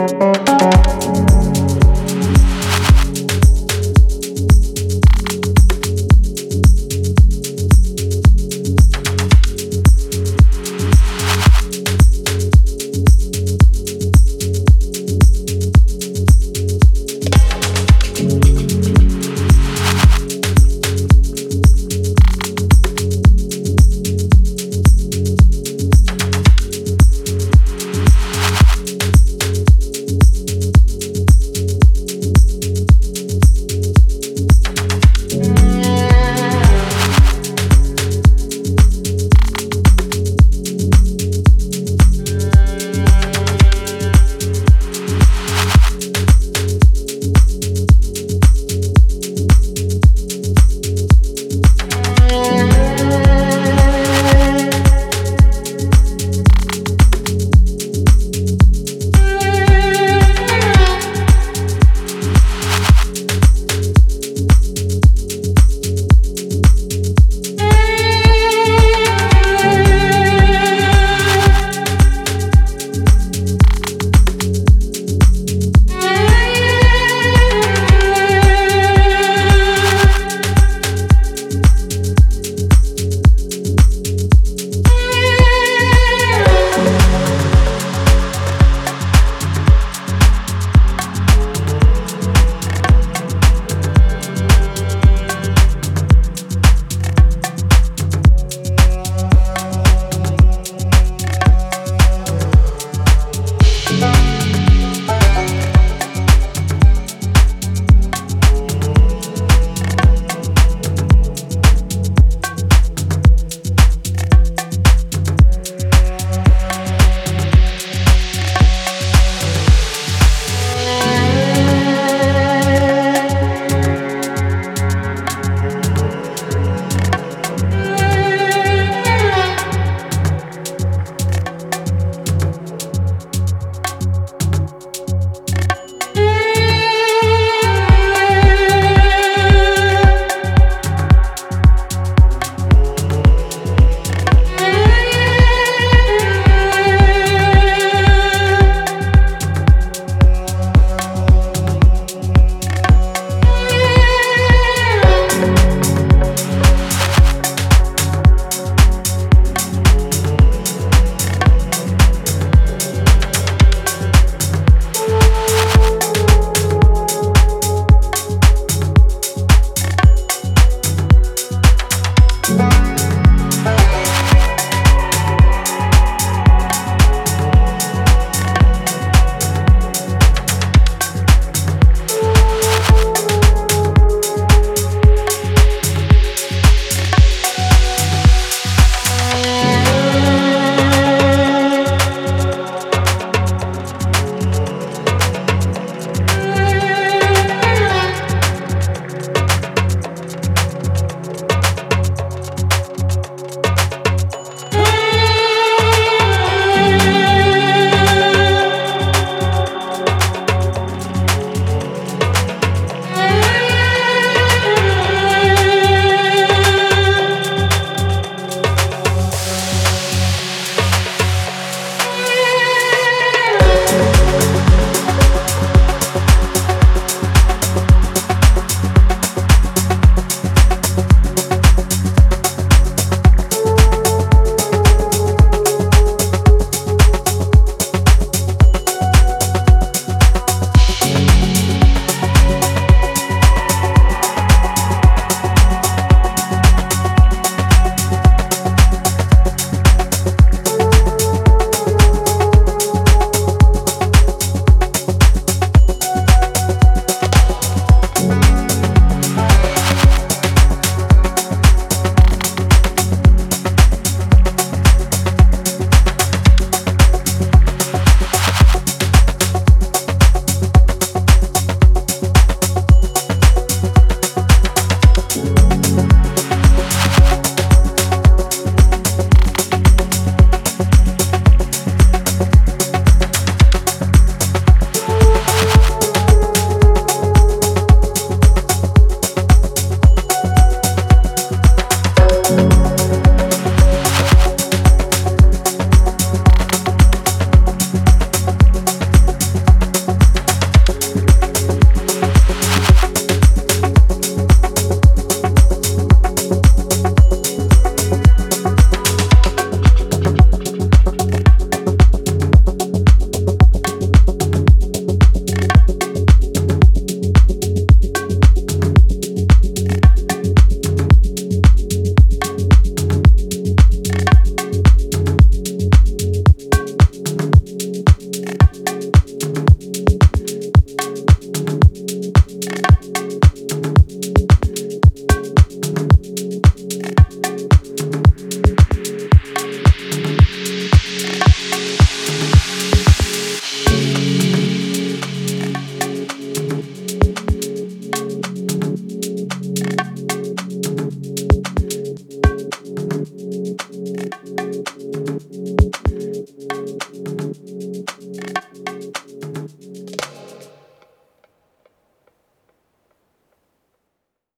Música